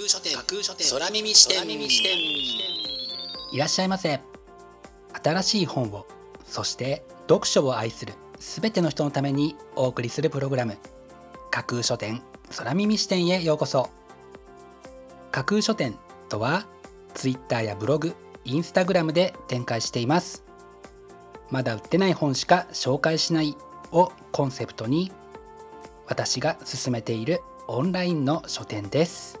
架空書店。架空書店。空耳視点。いらっしゃいませ。新しい本をそして読書を愛するすべての人のためにお送りするプログラム。架空書店空耳視点へようこそ。架空書店とは Twitter やブログインスタグラムで展開しています。まだ売ってない本しか紹介しないをコンセプトに私が進めているオンラインの書店です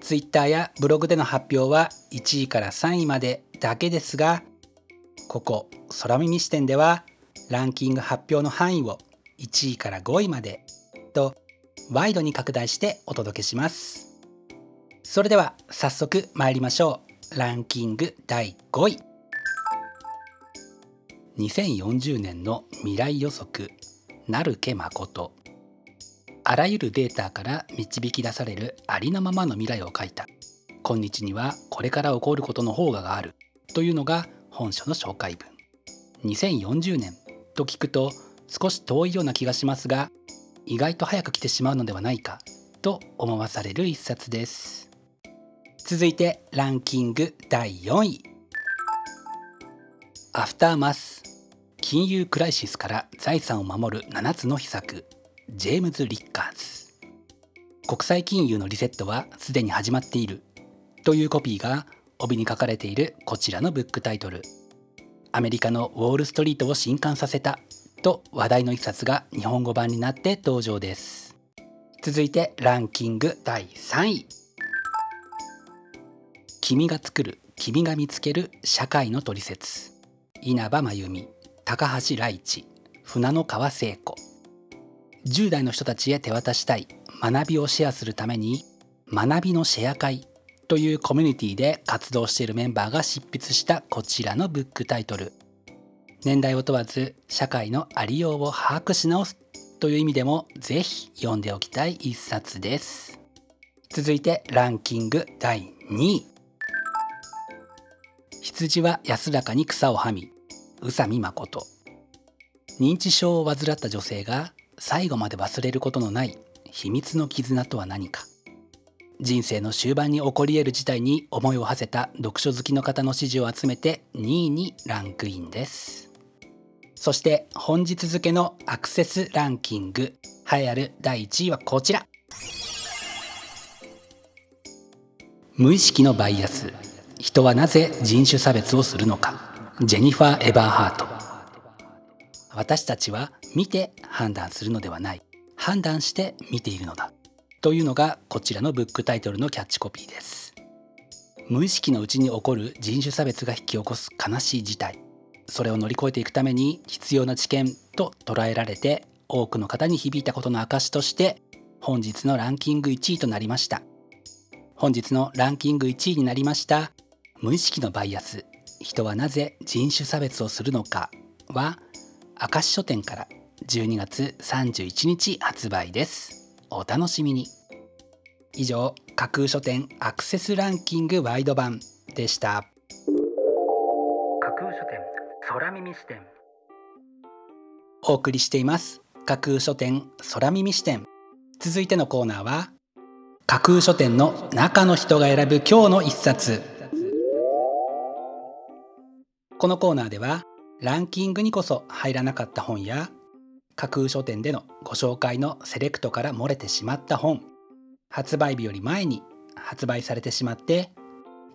Twitter やブログでの発表は1位から3位までだけですがここ空耳視点ではランキング発表の範囲を1位から5位までとワイドに拡大してお届けします。それでは早速参りましょう。ランキング第5位。2040年の未来予測。成家誠。あらゆるデータから導き出されるありのままの未来を書いた。今日にはこれから起こることの方ががある。というのが本書の紹介文。2040年と聞くと少し遠いような気がしますが意外と早く来てしまうのではないか。と思わされる一冊です。続いてランキング第4位。アフターマス。金融クライシスから財産を守る7つの秘策。ジェームズ・リッカーズ。国際金融のリセットはすでに始まっている。というコピーが帯に書かれているこちらのブックタイトル。アメリカのウォールストリートを震撼させた。と話題の一冊が日本語版になって登場です。続いてランキング第3位。君が作る君が見つける社会のトリセツ。稲葉真由美高橋来一船野川聖子。10代の人たちへ手渡したい。学びをシェアするために学びのシェア会というコミュニティで活動しているメンバーが執筆したこちらのブックタイトル。年代を問わず社会のありようを把握し直すという意味でもぜひ読んでおきたい一冊です。続いてランキング第2位。羊は安らかに草をはみ宇佐美誠。認知症を患った女性が最後まで忘れることのない秘密の絆とは何か。人生の終盤に起こり得る事態に思いを馳せた読書好きの方の支持を集めて2位にランクインです。そして本日付のアクセスランキング栄えある第1位はこちら。無意識のバイアス。人はなぜ人種差別をするのか。ジェニファー・エバーハート。私たちは見て判断するのではない。判断して見ているのだ。というのがこちらのブックタイトルのキャッチコピーです。無意識のうちに起こる人種差別が引き起こす悲しい事態。それを乗り越えていくために必要な知見と捉えられて多くの方に響いたことの証として本日のランキング1位となりました。本日のランキング1位になりました無意識のバイアス。人はなぜ人種差別をするのかは明石書店から12月31日発売です。お楽しみに。以上架空書店アクセスランキングワイド版でした。空書店空耳視点。お送りしています。架空書店空耳視点。続いてのコーナーは架空書店の中の人が選ぶ今日の一冊。このコーナーではランキングにこそ入らなかった本や架空書店でのご紹介のセレクトから漏れてしまった本発売日より前に発売されてしまって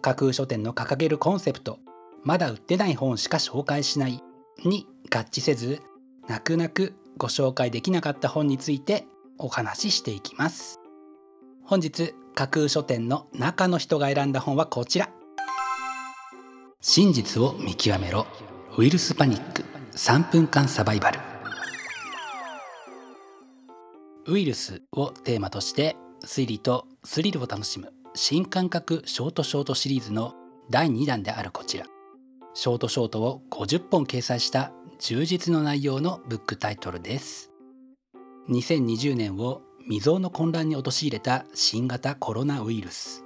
架空書店の掲げるコンセプトまだ売ってない本しか紹介しないに合致せず泣く泣くご紹介できなかった本についてお話ししていきます。本日架空書店の中の人が選んだ本はこちら。真実を見極めろ。ウイルスパニック3分間サバイバル。ウイルスをテーマとして推理とスリルを楽しむ新感覚ショートショートシリーズの第2弾であるこちら。ショートショートを50本掲載した充実の内容のブックタイトルです。2020年を未曾有の混乱に陥れた新型コロナウイルス。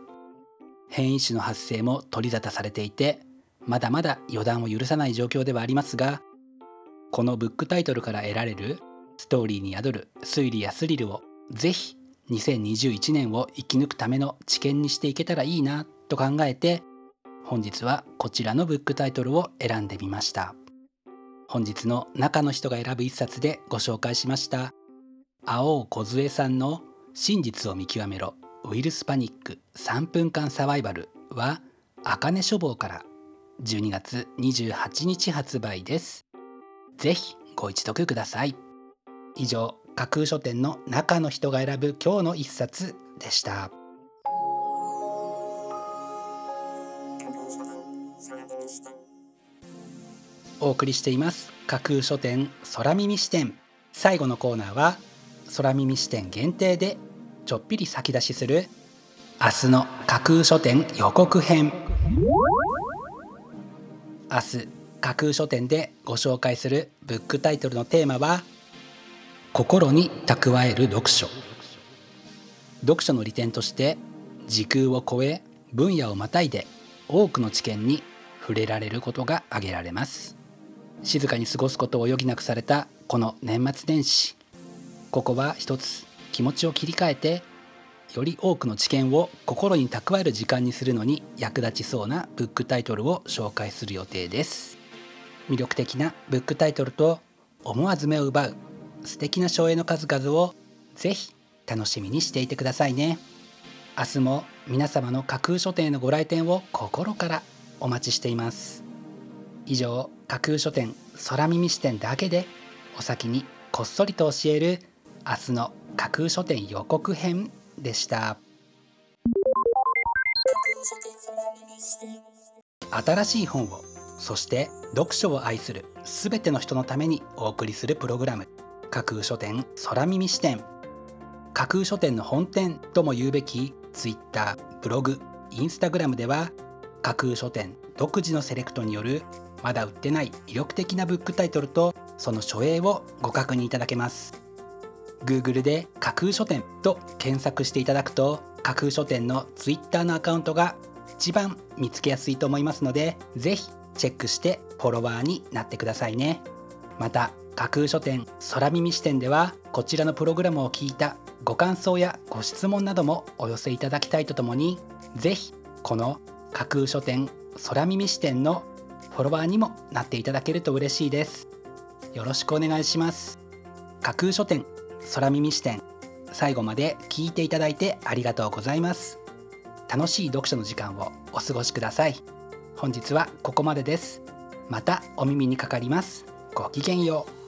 変異種の発生も取り沙汰されていてまだまだ予断を許さない状況ではありますがこのブックタイトルから得られるストーリーに宿る推理やスリルをぜひ2021年を生き抜くための知見にしていけたらいいなと考えて本日はこちらのブックタイトルを選んでみました。本日の中の人が選ぶ一冊でご紹介しました。青尾梢さんの真実を見極めろ。ウイルスパニック3分間サバイバルは茜書房から12月28日発売です。ぜひご一読ください。以上架空書店の中の人が選ぶ今日の一冊でした。お送りしています。架空書店空耳視点。最後のコーナーは空耳視点限定でちょっぴり先出しする明日の架空書店予告編。明日架空書店でご紹介するブックタイトルのテーマは心に蓄える読書。読書の利点として時空を超え分野をまたいで多くの知見に触れられることが挙げられます。静かに過ごすことを余儀なくされたこの年末年始。ここは一つ気持ちを切り替えてより多くの知見を心に蓄える時間にするのに役立ちそうなブックタイトルを紹介する予定です。魅力的なブックタイトルと思わず目を奪う素敵な省エの数々をぜひ楽しみにしていてくださいね。明日も皆様の架空書店へのご来店を心からお待ちしています。以上架空書店空耳視点だけでお先にこっそりと教える明日の架空書店予告編でした。新しい本をそして読書を愛するすべての人のためにお送りするプログラム。架空書店空耳視点。架空書店の本店とも言うべき Twitter ブログインスタグラムでは架空書店独自のセレクトによるまだ売ってない魅力的なブックタイトルとその書影をご確認いただけます。Google で架空書店と検索していただくと架空書店の Twitter のアカウントが一番見つけやすいと思いますのでぜひチェックしてフォロワーになってくださいね。また架空書店空耳視点ではこちらのプログラムを聞いたご感想やご質問などもお寄せいただきたいとともにぜひこの架空書店空耳視点のフォロワーにもなっていただけると嬉しいです。よろしくお願いします。架空書店空耳視点。最後まで聞いていただいてありがとうございます。楽しい読書の時間をお過ごしください。本日はここまでです。またお耳にかかります。ごきげんよう。